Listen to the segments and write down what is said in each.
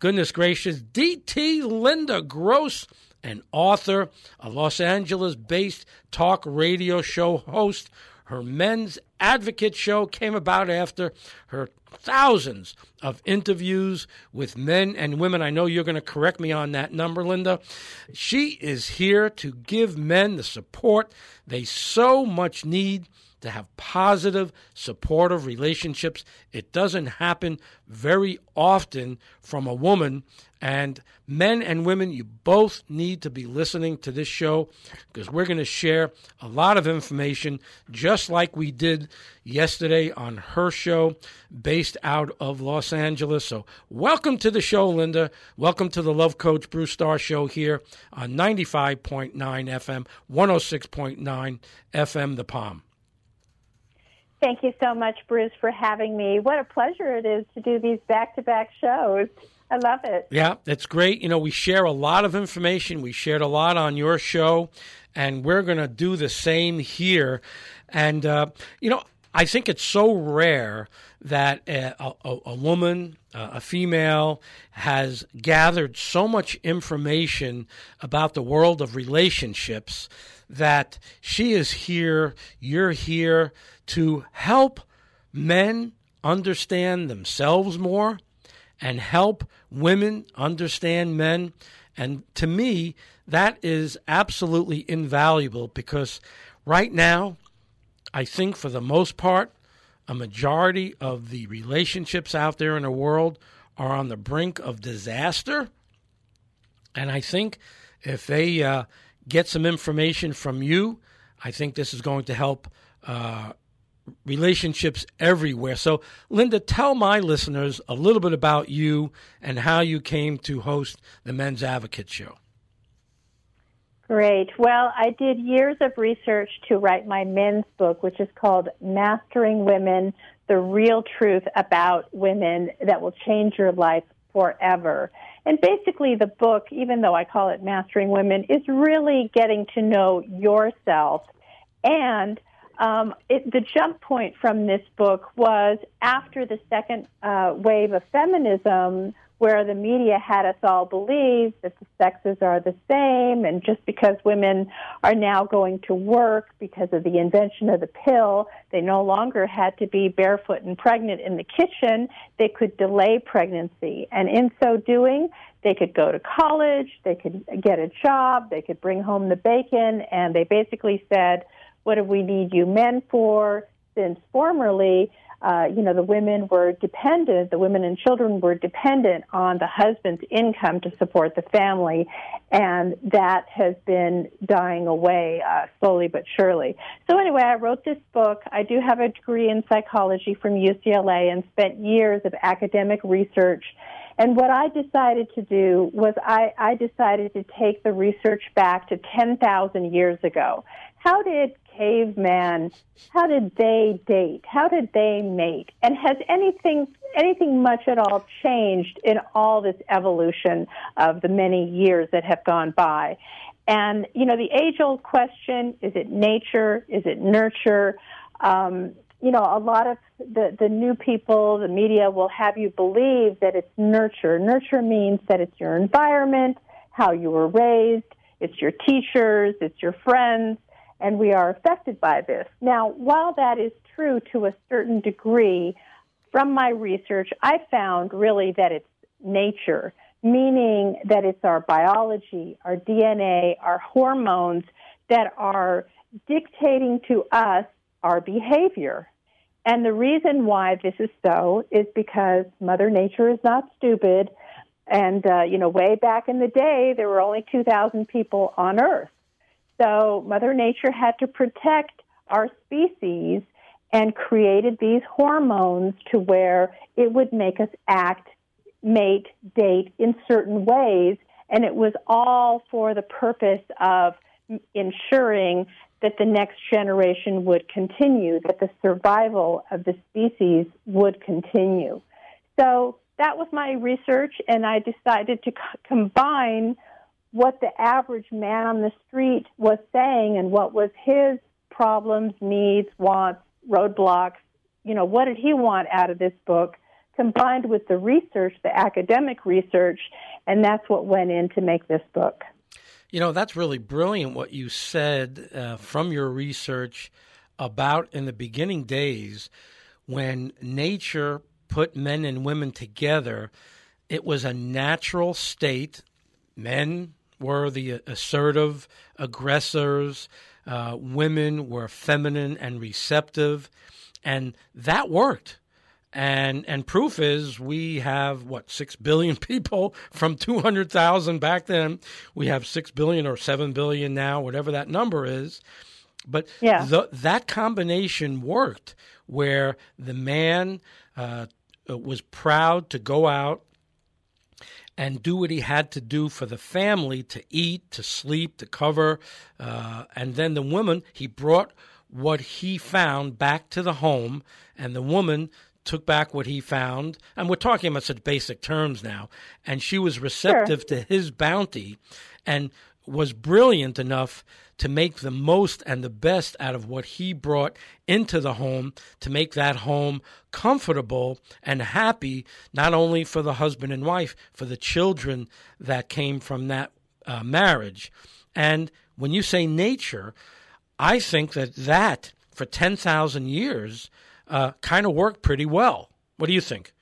goodness gracious, DT Linda Gross, an author, a Los Angeles based talk radio show host. Her men's advocate show came about after her thousands of interviews with men and women. I know you're going to correct me on that number, Linda. She is here to give men the support they so much need to have positive, supportive relationships. It doesn't happen very often from a woman. And men and women, you both need to be listening to this show because we're going to share a lot of information, just like we did yesterday on her show based out of Los Angeles. So, welcome to the show, Linda. Welcome to the Luv Coach Bruce Starr show here on 95.9 FM, 106.9 FM, The Palm. Thank you so much, Bruce, for having me. What a pleasure it is to do these back to back shows. I love it. Yeah, it's great. You know, we share a lot of information. We shared a lot on your show, and we're going to do the same here. And, uh, you know, I think it's so rare that a, a, a woman, a female, has gathered so much information about the world of relationships that she is here, you're here to help men understand themselves more and help women understand men. And to me, that is absolutely invaluable because right now, I think for the most part, a majority of the relationships out there in the world are on the brink of disaster. And I think if they uh, get some information from you, I think this is going to help uh, relationships everywhere. So, Linda, tell my listeners a little bit about you and how you came to host the Men's Advocate Show. Great. Well, I did years of research to write my men's book, which is called Mastering Women The Real Truth About Women That Will Change Your Life Forever. And basically, the book, even though I call it Mastering Women, is really getting to know yourself. And um, it, the jump point from this book was after the second uh, wave of feminism, where the media had us all believe that the sexes are the same, and just because women are now going to work because of the invention of the pill, they no longer had to be barefoot and pregnant in the kitchen, they could delay pregnancy. And in so doing, they could go to college, they could get a job, they could bring home the bacon, and they basically said, What do we need you men for? Since formerly, uh, you know, the women were dependent, the women and children were dependent on the husband's income to support the family, and that has been dying away uh, slowly but surely. So anyway, I wrote this book. I do have a degree in psychology from UCLA and spent years of academic research. And what I decided to do was I, I decided to take the research back to 10,000 years ago. How did caveman, how did they date? How did they mate? And has anything anything much at all changed in all this evolution of the many years that have gone by? And you know, the age-old question: Is it nature? Is it nurture? Um, you know, a lot of the, the new people, the media will have you believe that it's nurture. Nurture means that it's your environment, how you were raised, it's your teachers, it's your friends, and we are affected by this. Now, while that is true to a certain degree, from my research, I found really that it's nature, meaning that it's our biology, our DNA, our hormones that are dictating to us our behavior. And the reason why this is so is because Mother Nature is not stupid. And, uh, you know, way back in the day, there were only 2,000 people on Earth. So Mother Nature had to protect our species and created these hormones to where it would make us act, mate, date in certain ways. And it was all for the purpose of ensuring that the next generation would continue, that the survival of the species would continue. So that was my research, and I decided to c- combine what the average man on the street was saying and what was his problems, needs, wants, roadblocks. You know, what did he want out of this book combined with the research, the academic research, and that's what went in to make this book. You know, that's really brilliant what you said uh, from your research about in the beginning days when nature put men and women together, it was a natural state. Men were the assertive aggressors, uh, women were feminine and receptive, and that worked. And and proof is we have what six billion people from two hundred thousand back then. We have six billion or seven billion now, whatever that number is. But yeah. the, that combination worked where the man uh, was proud to go out and do what he had to do for the family to eat, to sleep, to cover. Uh, and then the woman, he brought what he found back to the home, and the woman took back what he found. And we're talking about such basic terms now. And she was receptive sure. to his bounty and was brilliant enough to make the most and the best out of what he brought into the home to make that home comfortable and happy, not only for the husband and wife, for the children that came from that uh, marriage. And when you say nature, I think that that for 10,000 years uh, kind of worked pretty well. What do you think?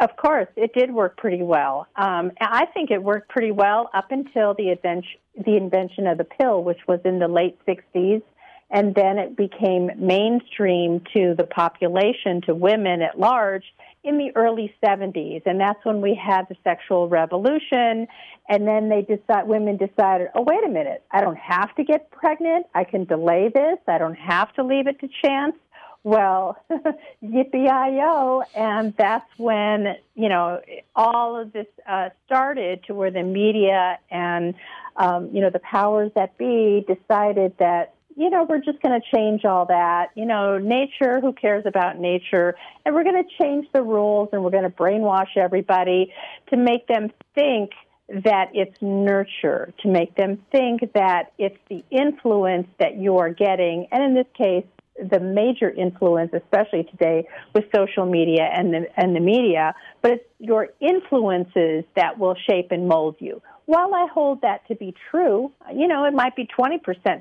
Of course, it did work pretty well. Um, I think it worked pretty well up until the invention, the invention of the pill, which was in the late 60s. And then it became mainstream to the population, to women at large, in the early 70s. And that's when we had the sexual revolution. And then they decide, women decided, oh, wait a minute, I don't have to get pregnant. I can delay this. I don't have to leave it to chance. Well, yippee-i-yo, and that's when, you know, all of this uh, started to where the media and, um, you know, the powers that be decided that, you know, we're just going to change all that. You know, nature, who cares about nature? And we're going to change the rules and we're going to brainwash everybody to make them think that it's nurture, to make them think that it's the influence that you are getting. And in this case, the major influence, especially today with social media and the, and the media, but it's your influences that will shape and mold you. While I hold that to be true, you know, it might be 20%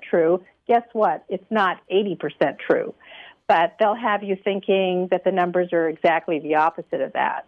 true. Guess what? It's not 80% true. But they'll have you thinking that the numbers are exactly the opposite of that.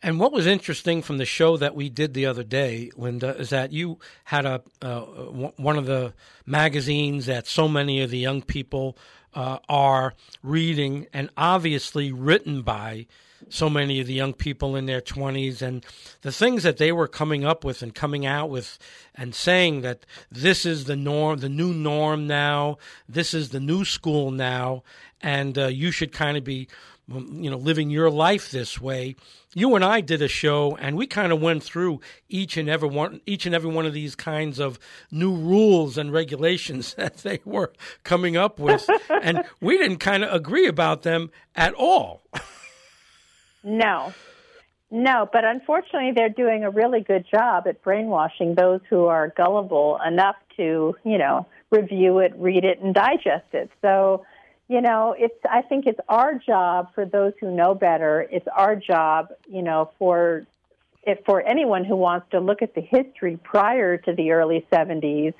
And what was interesting from the show that we did the other day, Linda, is that you had a uh, one of the magazines that so many of the young people uh, are reading, and obviously written by so many of the young people in their 20s and the things that they were coming up with and coming out with and saying that this is the norm the new norm now this is the new school now and uh, you should kind of be you know, living your life this way. You and I did a show, and we kind of went through each and every one, each and every one of these kinds of new rules and regulations that they were coming up with, and we didn't kind of agree about them at all. no, no, but unfortunately, they're doing a really good job at brainwashing those who are gullible enough to, you know, review it, read it, and digest it. So you know, it's, I think it's our job for those who know better. It's our job, you know, for, if for anyone who wants to look at the history prior to the early 70s,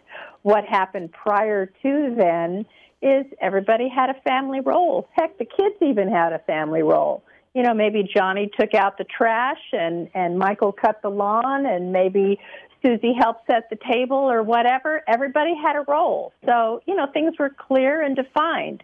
what happened prior to then is everybody had a family role. Heck, the kids even had a family role. You know, maybe Johnny took out the trash and, and Michael cut the lawn and maybe Susie helped set the table or whatever. Everybody had a role. So, you know, things were clear and defined.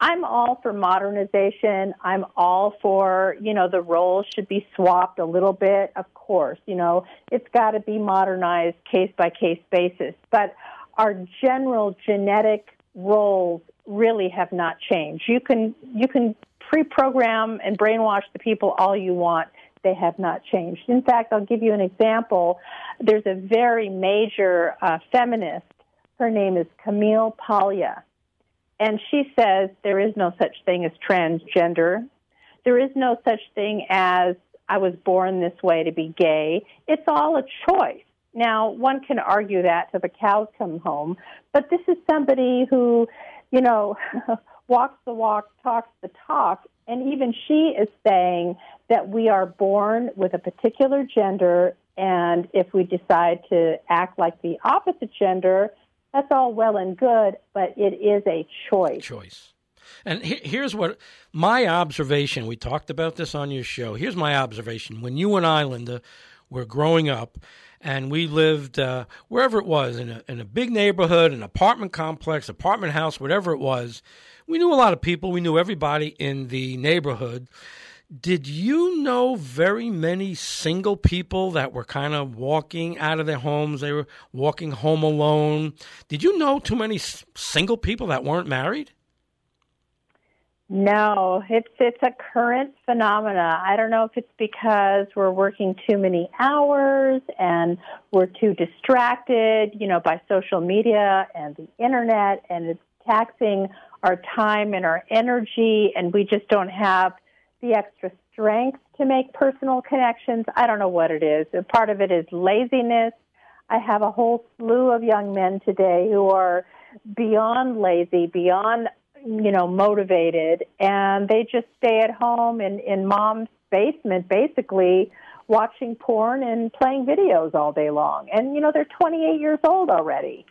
I'm all for modernization. I'm all for, you know, the roles should be swapped a little bit, of course. You know, it's got to be modernized case by case basis. But our general genetic roles really have not changed. You can you can pre-program and brainwash the people all you want. They have not changed. In fact, I'll give you an example. There's a very major uh, feminist. Her name is Camille Paglia and she says there is no such thing as transgender. There is no such thing as I was born this way to be gay. It's all a choice. Now, one can argue that till the cows come home, but this is somebody who, you know, walks the walk, talks the talk, And even she is saying that we are born with a particular gender, and if we decide to act like the opposite gender, that's all well and good, but it is a choice. Choice. And here's what my observation. We talked about this on your show. Here's my observation. When you and I, Linda, were growing up, and we lived uh, wherever it was in a, in a big neighborhood, an apartment complex, apartment house, whatever it was. We knew a lot of people. We knew everybody in the neighborhood. Did you know very many single people that were kind of walking out of their homes? They were walking home alone. Did you know too many single people that weren't married? No, it's it's a current phenomena. I don't know if it's because we're working too many hours and we're too distracted, you know, by social media and the internet and it's taxing our time and our energy and we just don't have the extra strength to make personal connections. I don't know what it is. Part of it is laziness. I have a whole slew of young men today who are beyond lazy, beyond you know, motivated, and they just stay at home in in mom's basement, basically watching porn and playing videos all day long. And you know, they're 28 years old already.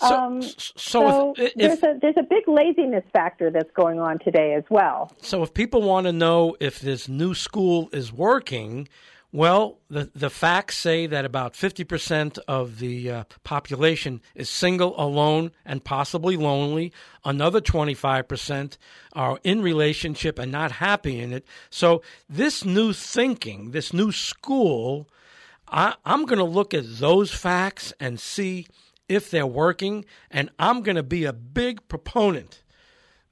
So, um, so, so if, there's a there's a big laziness factor that's going on today as well. So if people want to know if this new school is working, well, the, the facts say that about 50% of the uh, population is single, alone, and possibly lonely. Another 25% are in relationship and not happy in it. So, this new thinking, this new school, I, I'm going to look at those facts and see if they're working. And I'm going to be a big proponent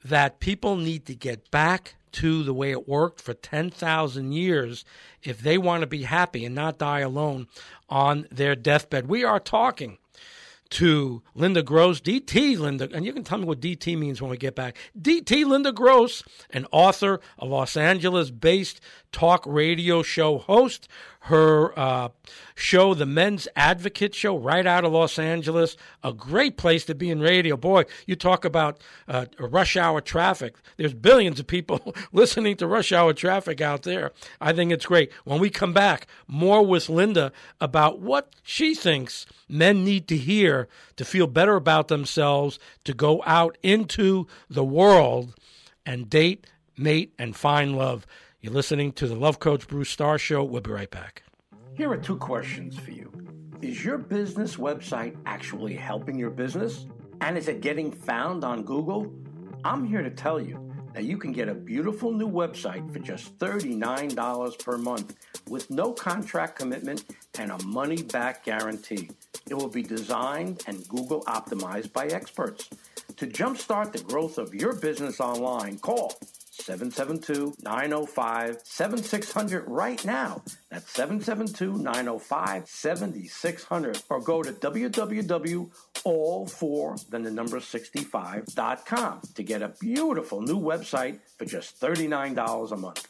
that people need to get back to the way it worked for 10,000 years if they want to be happy and not die alone on their deathbed. We are talking to Linda Gross, DT Linda, and you can tell me what DT means when we get back. DT Linda Gross, an author, a Los Angeles based talk radio show host. Her uh, show, The Men's Advocate Show, right out of Los Angeles. A great place to be in radio. Boy, you talk about uh, rush hour traffic. There's billions of people listening to rush hour traffic out there. I think it's great. When we come back, more with Linda about what she thinks men need to hear to feel better about themselves, to go out into the world and date, mate, and find love. You're listening to the Luv Coach Bruce Starr Show. We'll be right back. Here are two questions for you Is your business website actually helping your business? And is it getting found on Google? I'm here to tell you that you can get a beautiful new website for just $39 per month with no contract commitment and a money back guarantee. It will be designed and Google optimized by experts. To jumpstart the growth of your business online, call 772 905 7600 right now. That's 772 905 7600. Or go to www.all4 then the number 65.com to get a beautiful new website for just $39 a month.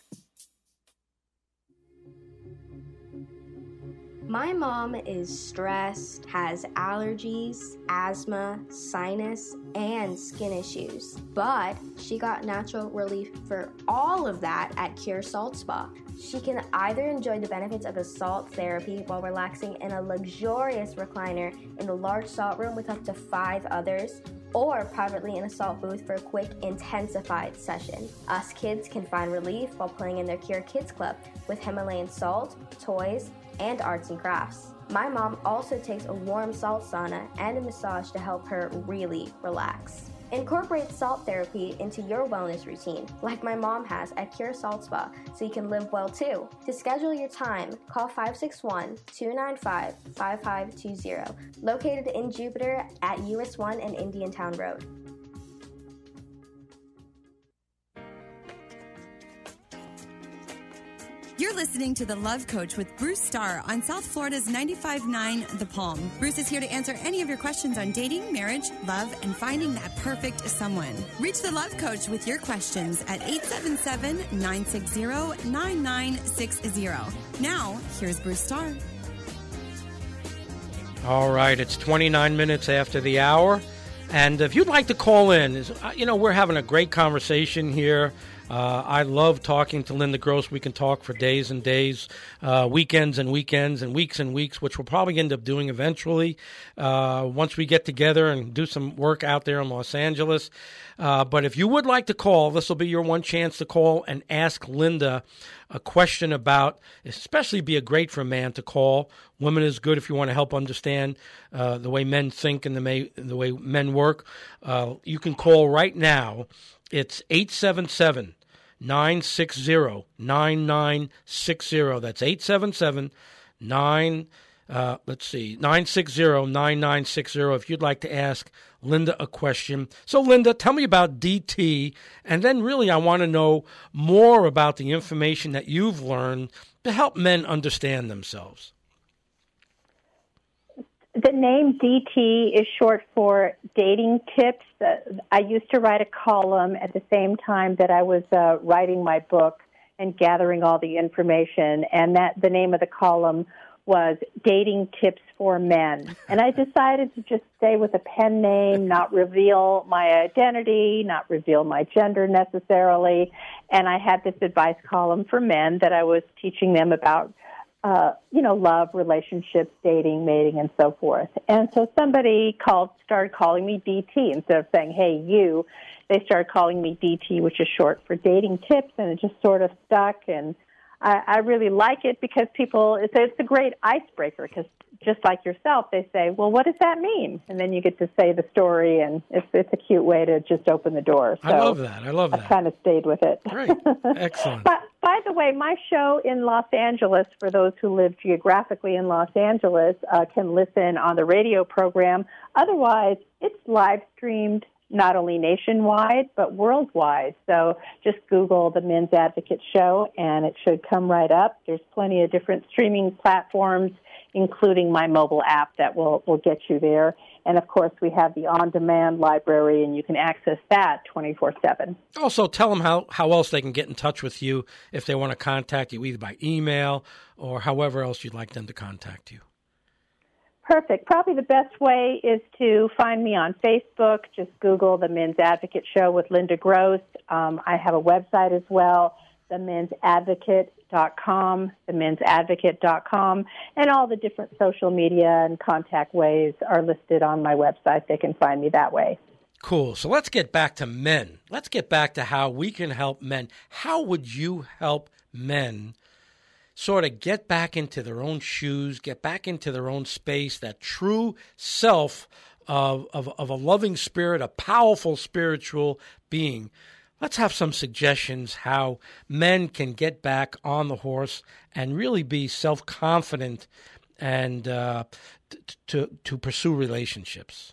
My mom is stressed, has allergies, asthma, sinus, and skin issues. But she got natural relief for all of that at Cure Salt Spa. She can either enjoy the benefits of a salt therapy while relaxing in a luxurious recliner in the large salt room with up to five others, or privately in a salt booth for a quick, intensified session. Us kids can find relief while playing in their Cure Kids Club with Himalayan salt, toys, and arts and crafts. My mom also takes a warm salt sauna and a massage to help her really relax. Incorporate salt therapy into your wellness routine, like my mom has at Cure Salt Spa, so you can live well too. To schedule your time, call 561 295 5520, located in Jupiter at US 1 and Indiantown Road. You're listening to The Luv Coach with Bruce Starr on South Florida's 95.9 The Palm. Bruce is here to answer any of your questions on dating, marriage, love, and finding that perfect someone. Reach The Luv Coach with your questions at 877 960 9960. Now, here's Bruce Starr. All right, it's 29 minutes after the hour. And if you'd like to call in, uh, you know, we're having a great conversation here Uh, I love talking to Linda Gross. We can talk for days and days, uh, weekends and weekends, and weeks and weeks, which we'll probably end up doing eventually uh, once we get together and do some work out there in Los Angeles. Uh, but if you would like to call, this will be your one chance to call and ask Linda a question about, especially be a great for a man to call. Women is good if you want to help understand uh, the way men think and the, may, the way men work. Uh, you can call right now. It's 877 960 9960. That's 877 9 uh, let's see, 960-9960 if you'd like to ask Linda a question. So, Linda, tell me about DT, and then really I want to know more about the information that you've learned to help men understand themselves. The name DT is short for Dating Tips. Uh, I used to write a column at the same time that I was uh, writing my book and gathering all the information, and that the name of the column was Dating Tips for Men. And I decided to just stay with a pen name, not reveal my identity, not reveal my gender necessarily. And I had this advice column for men that I was teaching them about uh, you know, love, relationships, dating, mating, and so forth. And so somebody called, started calling me DT instead of saying, "Hey, you." They started calling me DT, which is short for dating tips, and it just sort of stuck. And I, I really like it because people, it's, it's a great icebreaker because just like yourself, they say, well, what does that mean? And then you get to say the story, and it's, it's a cute way to just open the door. So I love that. I love that. I kind of stayed with it. Great. Excellent. but by the way, my show in Los Angeles, for those who live geographically in Los Angeles, uh, can listen on the radio program. Otherwise, it's live streamed not only nationwide but worldwide. So just Google the Men's Advocate Show and it should come right up. There's plenty of different streaming platforms, including my mobile app that will, will get you there. And of course, we have the on demand library, and you can access that 24 7. Also, tell them how, how else they can get in touch with you if they want to contact you, either by email or however else you'd like them to contact you. Perfect. Probably the best way is to find me on Facebook. Just Google the Men's Advocate Show with Linda Gross. Um, I have a website as well, themensadvocate.com, themensadvocate.com, and all the different social media and contact ways are listed on my website. They can find me that way. Cool. So let's get back to men. Let's get back to how we can help men. How would you help men? Sort of get back into their own shoes, get back into their own space, that true self of, of, of a loving spirit, a powerful spiritual being. Let's have some suggestions how men can get back on the horse and really be self confident and uh, t- to, to pursue relationships.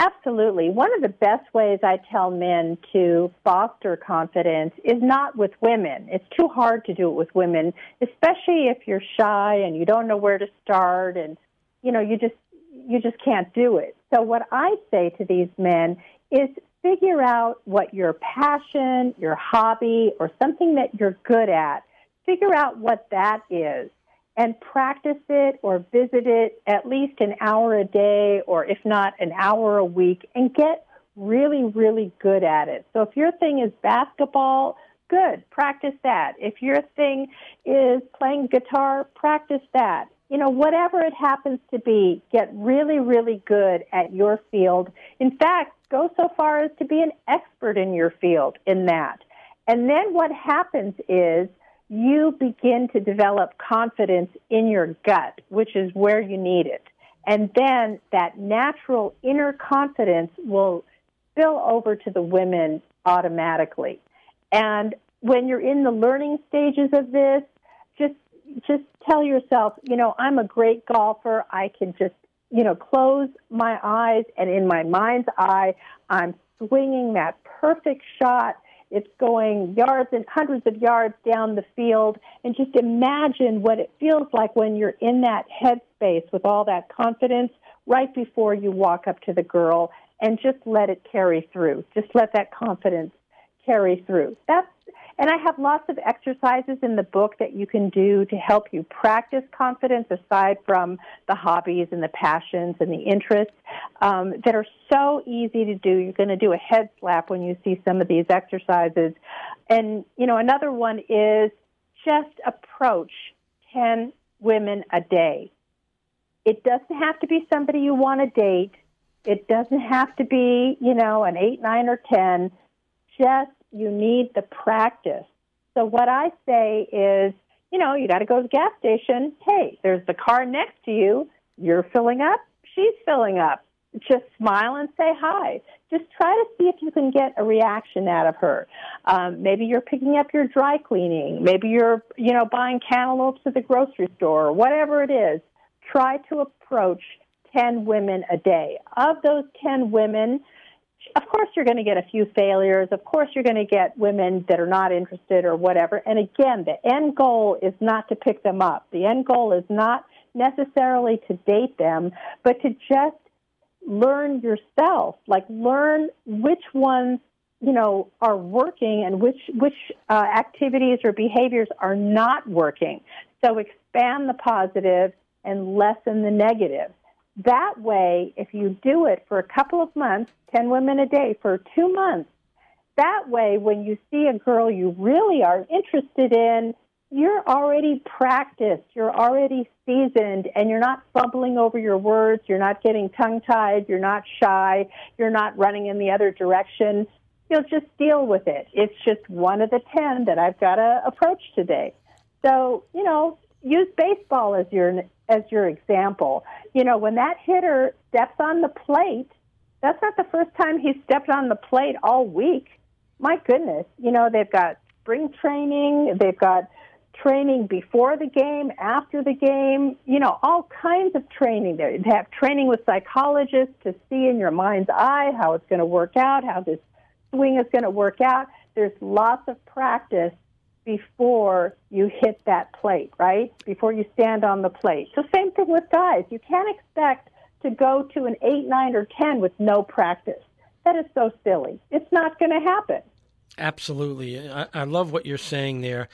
Absolutely. One of the best ways I tell men to foster confidence is not with women. It's too hard to do it with women, especially if you're shy and you don't know where to start and you know, you just you just can't do it. So what I say to these men is figure out what your passion, your hobby, or something that you're good at. Figure out what that is and practice it or visit it at least an hour a day or if not an hour a week and get really, really good at it. So if your thing is basketball, good, practice that. If your thing is playing guitar, practice that. You know, whatever it happens to be, get really, really good at your field. In fact, go so far as to be an expert in your field in that. And then what happens is you begin to develop confidence in your gut, which is where you need it. And then that natural inner confidence will spill over to the women automatically. And when you're in the learning stages of this, just just tell yourself, you know, I'm a great golfer. I can just, you know, close my eyes and in my mind's eye, I'm swinging that perfect shot it's going yards and hundreds of yards down the field. And just imagine what it feels like when you're in that headspace with all that confidence right before you walk up to the girl and just let it carry through. Just let that confidence carry through. That's And I have lots of exercises in the book that you can do to help you practice confidence aside from the hobbies and the passions and the interests um, that are so easy to do. You're going to do a head slap when you see some of these exercises. And, you know, another one is just approach 10 women a day. It doesn't have to be somebody you want to date. It doesn't have to be, you know, an 8, 9, or 10. Just you need the practice. So what I say is, you know, you got to go to the gas station. Hey, there's the car next to you. You're filling up. She's filling up. Just smile and say hi. Just try to see if you can get a reaction out of her. Um, maybe you're picking up your dry cleaning. Maybe you're, you know, buying cantaloupes at the grocery store. Whatever it is, try to approach 10 women a day. Of those 10 women, of course you're going to get a few failures. Of course you're going to get women that are not interested or whatever. And again, the end goal is not to pick them up. The end goal is not necessarily to date them, but to just learn yourself, like learn which ones you know are working and which which uh, activities or behaviors are not working. So expand the positive and lessen the negative. That way, if you do it for a couple of months, 10 women a day for two months, that way, when you see a girl you really are interested in, you're already practiced, you're already seasoned, and you're not fumbling over your words, you're not getting tongue tied, you're not shy, you're not running in the other direction. You'll just deal with it. It's just one of the 10 that I've got to approach today. So, you know, use baseball as your as your example. You know, when that hitter steps on the plate, that's not the first time he stepped on the plate all week. My goodness, you know, they've got spring training, they've got training before the game, after the game, you know, all kinds of training. They have training with psychologists to see in your mind's eye how it's going to work out, how this swing is going to work out. There's lots of practice before you hit that plate, right? Before you stand on the plate. So same thing with guys. You can't expect to go to an 8, 9, or 10 with no practice. That is so silly. It's not going to happen. Absolutely. I, I love what you're saying there.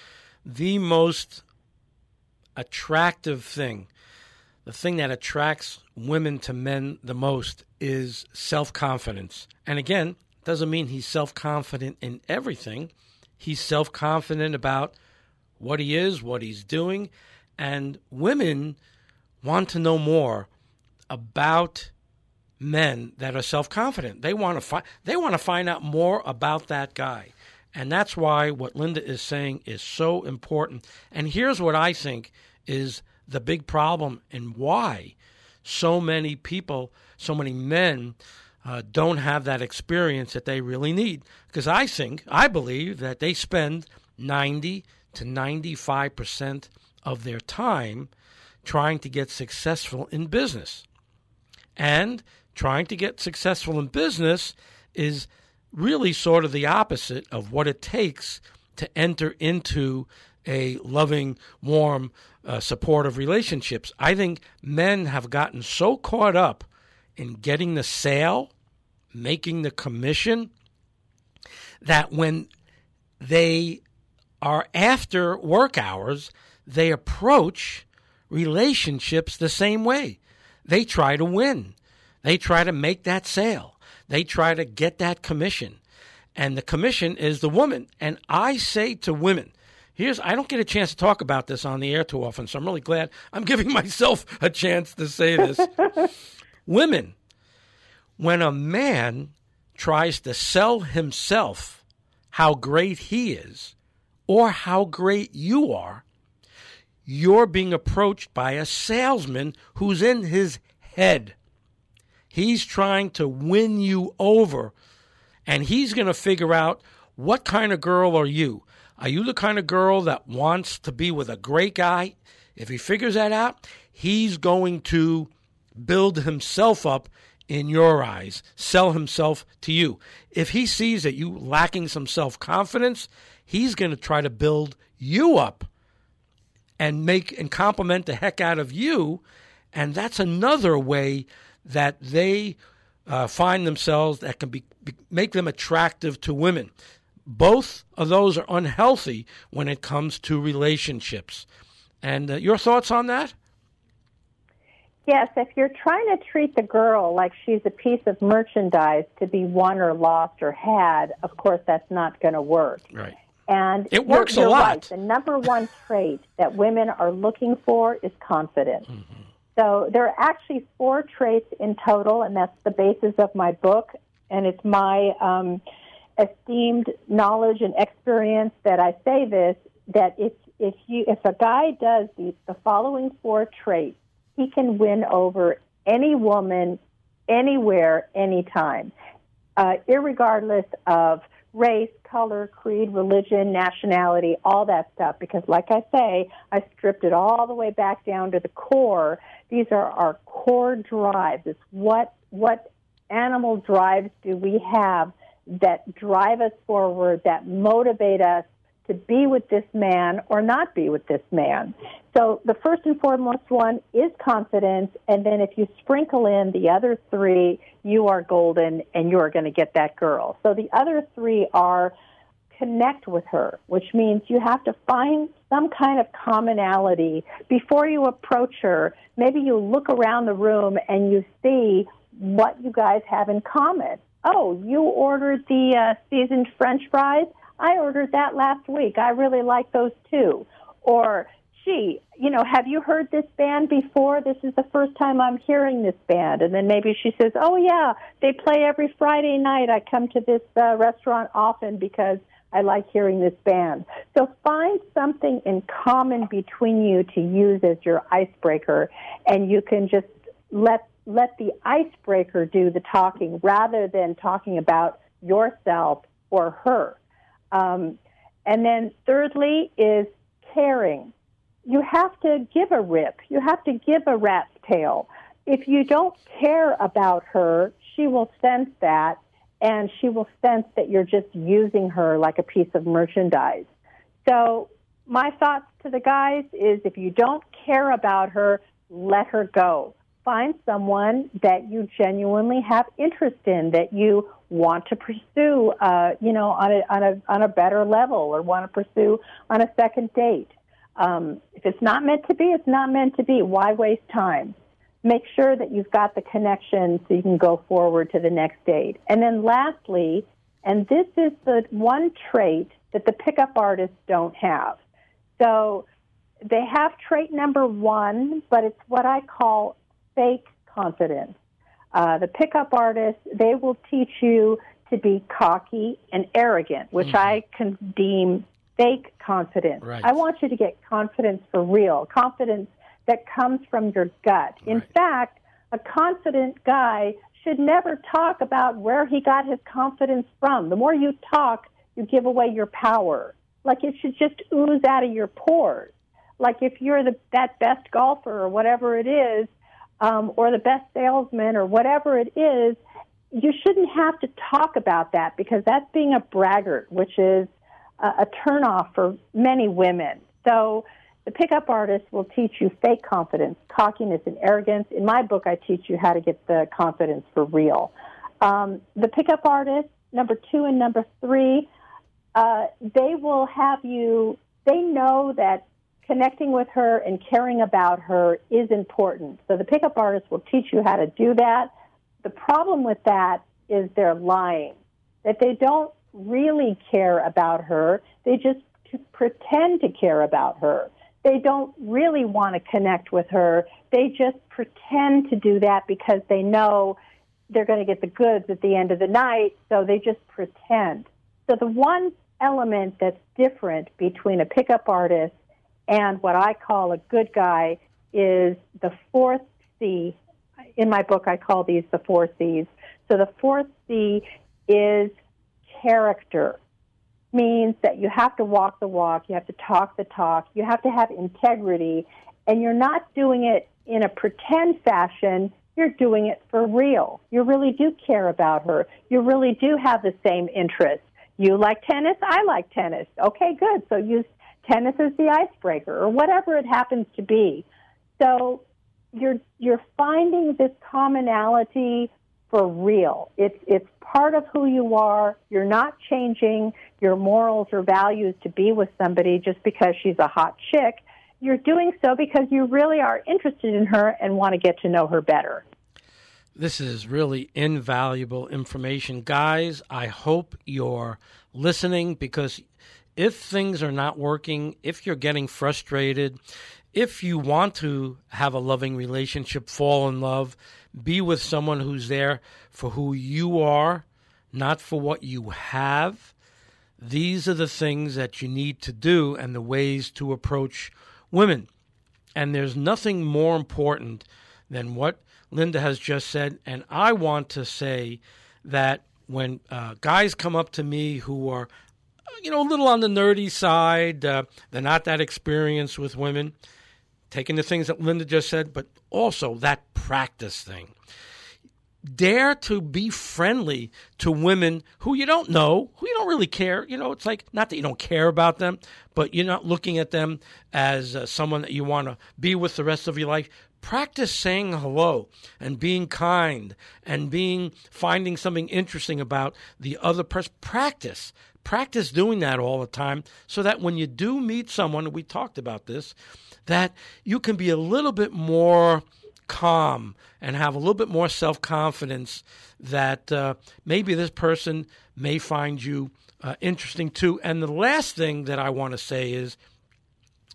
The most attractive thing, the thing that attracts women to men the most is self confidence. And again, doesn't mean he's self confident in everything He's self confident about what he is, what he's doing, and women want to know more about men that are self confident. They want to find they want to find out more about that guy. And that's why what Linda is saying is so important. And here's what I think is the big problem and why so many people, so many men uh, don't have that experience that they really need. Because I think, I believe that they spend 90 to 95% of their time trying to get successful in business. And trying to get successful in business is really sort of the opposite of what it takes to enter into a loving, warm, uh, supportive relationships. I think men have gotten so caught up in getting the sale making the commission that when they are after work hours, they approach relationships the same way. They try to win. They try to make that sale. They try to get that commission. And the commission is the woman. And I say to women, here's I don't get a chance to talk about this on the air too often, so I'm really glad I'm giving myself a chance to say this. women, when a man tries to sell himself how great he is or how great you are, you're being approached by a salesman who's in his head. He's trying to win you over, and he's going to figure out what kind of girl are you? Are you the kind of girl that wants to be with a great guy? If he figures that out, he's going to build himself up in your eyes, sell himself to you. If he sees that you lacking some self confidence, he's going to try to build you up and make and compliment the heck out of you. And that's another way that they uh, find themselves that can be, be, make them attractive to women. both of those are unhealthy when it comes to relationships. And uh, your thoughts on that? Yes, if you're trying to treat the girl like she's a piece of merchandise to be won or lost or had, of course that's not going to work. Right. And it works you're, you're a lot. Right. The number one trait that women are looking for is confidence. Mm-hmm. So there are actually four traits in total, and that's the basis of my book. And it's my um, esteemed knowledge and experience that I say this that if if you if a guy does the, the following four traits, he can win over any woman, anywhere, anytime, uh, regardless of race, color, creed, religion, nationality, all that stuff. Because, like I say, I stripped it all the way back down to the core. These are our core drives. It's what what animal drives do we have that drive us forward, that motivate us to be with this man or not be with this man. So the first and foremost one is confidence, and then if you sprinkle in the other three, you are golden and you are going to get that girl. So the other three are connect with her, which means you have to find some kind of commonality before you approach her. Maybe you look around the room and you see what you guys have in common. Oh, you ordered the uh, seasoned French fries. I ordered that last week. I really like those too. Or, gee, you know, have you heard this band before? This is the first time I'm hearing this band. And then maybe she says, oh, yeah, they play every Friday night. I come to this uh, restaurant often because I like hearing this band. So find something in common between you to use as your icebreaker, and you can just let let the icebreaker do the talking rather than talking about yourself or her. Um, and then thirdly is caring. You have to give a rip. You have to give a rat's tail. If you don't care about her, she will sense that and she will sense that you're just using her like a piece of merchandise. So my thoughts to the guys is if you don't care about her, let her go. Find someone that you genuinely have interest in, that you want to pursue, uh, you know, on a, on a on a better level, or want to pursue on a second date. Um, if it's not meant to be, it's not meant to be. Why waste time? Make sure that you've got the connection so you can go forward to the next date. And then lastly, and this is the one trait that the pickup artists don't have. So they have trait number one, but it's what I call fake confidence. Uh, the pickup artists, they will teach you to be cocky and arrogant, which mm-hmm. I can deem fake confidence. Right. I want you to get confidence for real, confidence that comes from your gut. In right. fact, a confident guy should never talk about where he got his confidence from. The more you talk, you give away your power. Like it should just ooze out of your pores. Like if you're the that best golfer or whatever it is, um, or the best salesman or whatever it is, you shouldn't have to talk about that because that's being a braggart, which is a, a turnoff for many women. So the pickup artist will teach you fake confidence, cockiness, and arrogance. In my book, I teach you how to get the confidence for real. Um, the pickup artist, number two and number three, uh, they will have you, they know that connecting with her and caring about her is important. So the pickup artist will teach you how to do that. The problem with that is they're lying, that they don't really care about her. They just pretend to care about her. They don't really want to connect with her. They just pretend to do that because they know they're going to get the goods at the end of the night, so they just pretend. So the one element that's different between a pickup artist and what I call a good guy is the fourth C. In my book, I call these the four C's. So the fourth C is character. Means that you have to walk the walk, you have to talk the talk, you have to have integrity, and you're not doing it in a pretend fashion. You're doing it for real. You really do care about her. You really do have the same interests. You like tennis, I like tennis. Okay, good. So you tennis is the icebreaker or whatever it happens to be. So you're you're finding this commonality for real. It's it's part of who you are. You're not changing your morals or values to be with somebody just because she's a hot chick. You're doing so because you really are interested in her and want to get to know her better. This is really invaluable information. Guys, I hope you're listening because if things are not working, if you're getting frustrated, if you want to have a loving relationship, fall in love, be with someone who's there for who you are, not for what you have, these are the things that you need to do and the ways to approach women. And there's nothing more important than what Linda has just said. And I want to say that when uh, guys come up to me who are, you know, a little on the nerdy side, uh, they're not that experienced with women, taking the things that Linda just said, but also that practice thing. Dare to be friendly to women who you don't know, who you don't really care. You know, it's like not that you don't care about them, but you're not looking at them as uh, someone that you want to be with the rest of your life. Practice saying hello and being kind and being finding something interesting about the other person. Practice. Practice doing that all the time so that when you do meet someone, we talked about this, that you can be a little bit more calm and have a little bit more self confidence that uh, maybe this person may find you uh, interesting too. And the last thing that I want to say is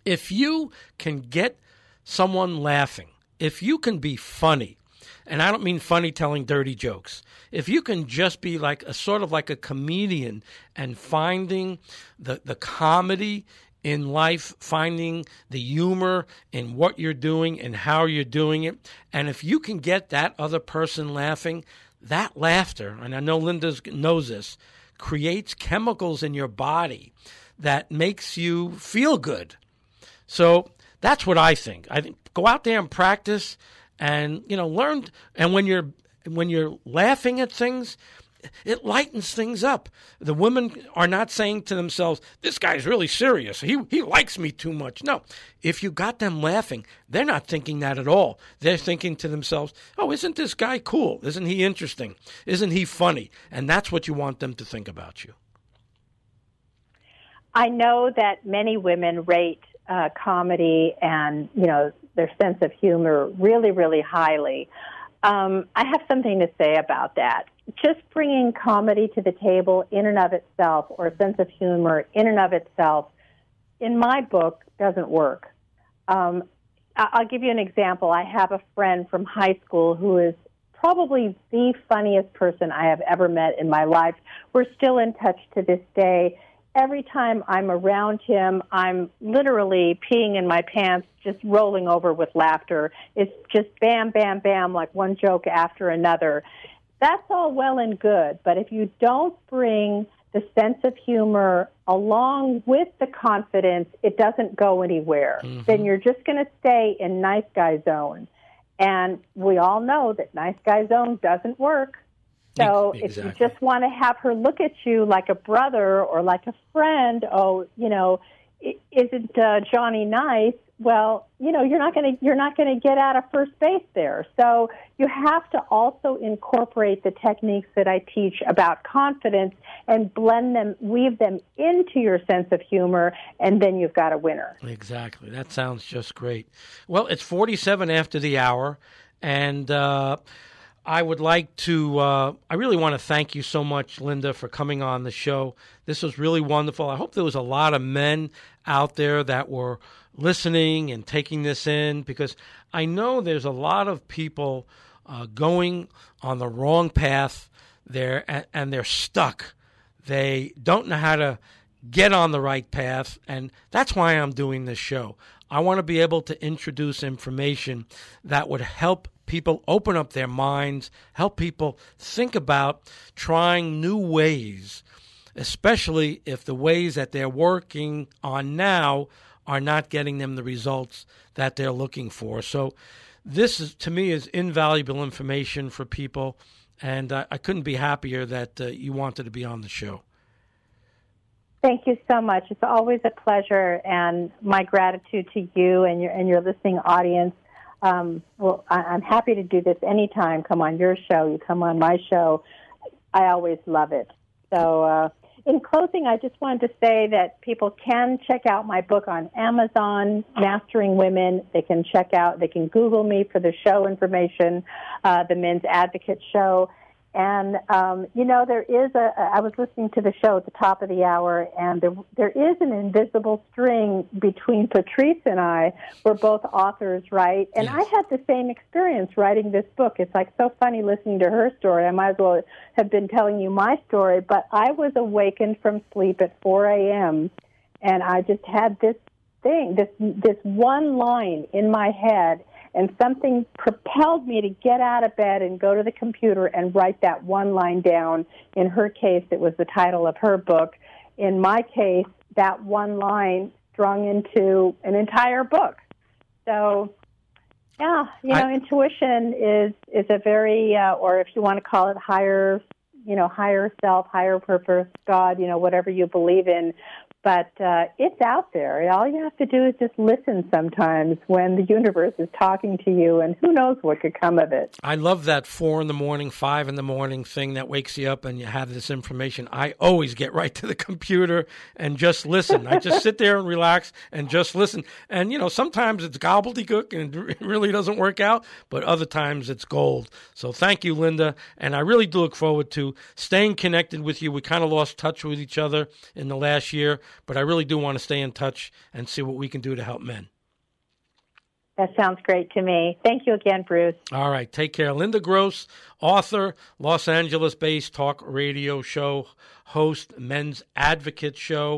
if you can get someone laughing, if you can be funny, and I don't mean funny telling dirty jokes. If you can just be like a sort of like a comedian and finding the, the comedy in life, finding the humor in what you're doing and how you're doing it. And if you can get that other person laughing, that laughter, and I know Linda knows this, creates chemicals in your body that makes you feel good. So that's what I think. I think go out there and practice and you know learn and when you're when you're laughing at things it lightens things up. The women are not saying to themselves, "This guy's really serious. He he likes me too much." No, if you got them laughing, they're not thinking that at all. They're thinking to themselves, "Oh, isn't this guy cool? Isn't he interesting? Isn't he funny?" And that's what you want them to think about you. I know that many women rate uh, comedy and you know their sense of humor really, really highly. Um, I have something to say about that just bringing comedy to the table in and of itself or a sense of humor in and of itself, in my book, doesn't work. Um, I'll give you an example. I have a friend from high school who is probably the funniest person I have ever met in my life. We're still in touch to this day. Every time I'm around him, I'm literally peeing in my pants, just rolling over with laughter. It's just bam, bam, bam, like one joke after another that's all well and good, but if you don't bring the sense of humor along with the confidence, it doesn't go anywhere. Mm-hmm. Then you're just going to stay in nice guy zone. And we all know that nice guy zone doesn't work. So exactly. if you just want to have her look at you like a brother or like a friend, oh, you know, isn't uh, Johnny nice? well, you know, you're not going to you're not going to get out of first base there. So you have to also incorporate the techniques that I teach about confidence and blend them, weave them into your sense of humor, and then you've got a winner. Exactly. That sounds just great. Well, it's 47 after the hour, and. Uh, I would like to, uh, I really want to thank you so much, Linda, for coming on the show. This was really wonderful. I hope there was a lot of men out there that were listening and taking this in because I know there's a lot of people uh, going on the wrong path there and, and they're stuck. They don't know how to get on the right path, and that's why I'm doing this show. I want to be able to introduce information that would help people open up their minds, help people think about trying new ways, especially if the ways that they're working on now are not getting them the results that they're looking for. So, this is to me is invaluable information for people, and I, I couldn't be happier that uh, you wanted to be on the show. Thank you so much. It's always a pleasure, and my gratitude to you and your and your listening audience. Um, well, I, I'm happy to do this anytime. Come on your show, you come on my show. I always love it. So, uh, in closing, I just wanted to say that people can check out my book on Amazon, Mastering Women. They can check out, they can Google me for the show information, uh, the Men's Advocate Show. And um, you know, there is a. I was listening to the show at the top of the hour, and there there is an invisible string between Patrice and I. We're both authors, right? And yes. I had the same experience writing this book. It's like so funny listening to her story. I might as well have been telling you my story. But I was awakened from sleep at 4 a.m. and I just had this thing, this this one line in my head and something propelled me to get out of bed and go to the computer and write that one line down. In her case, it was the title of her book. In my case, that one line strung into an entire book. So, yeah, you know, I, intuition is is a very, uh, or if you want to call it higher, you know, higher self, higher purpose, God, you know, whatever you believe in, but uh, it's out there. All you have to do is just listen sometimes when the universe is talking to you, and who knows what could come of it. I love that four in the morning, five in the morning thing that wakes you up and you have this information. I always get right to the computer and just listen. I just sit there and relax and just listen. And, you know, sometimes it's gobbledygook and it really doesn't work out, but other times it's gold. So thank you, Linda. And I really do look forward to staying connected with you. We kind of lost touch with each other in the last year but I really do want to stay in touch and see what we can do to help men. That sounds great to me. Thank you again, Bruce. All right. Take care. Linda Gross, author, Los Angeles based talk radio show host, Men's Advocate Show.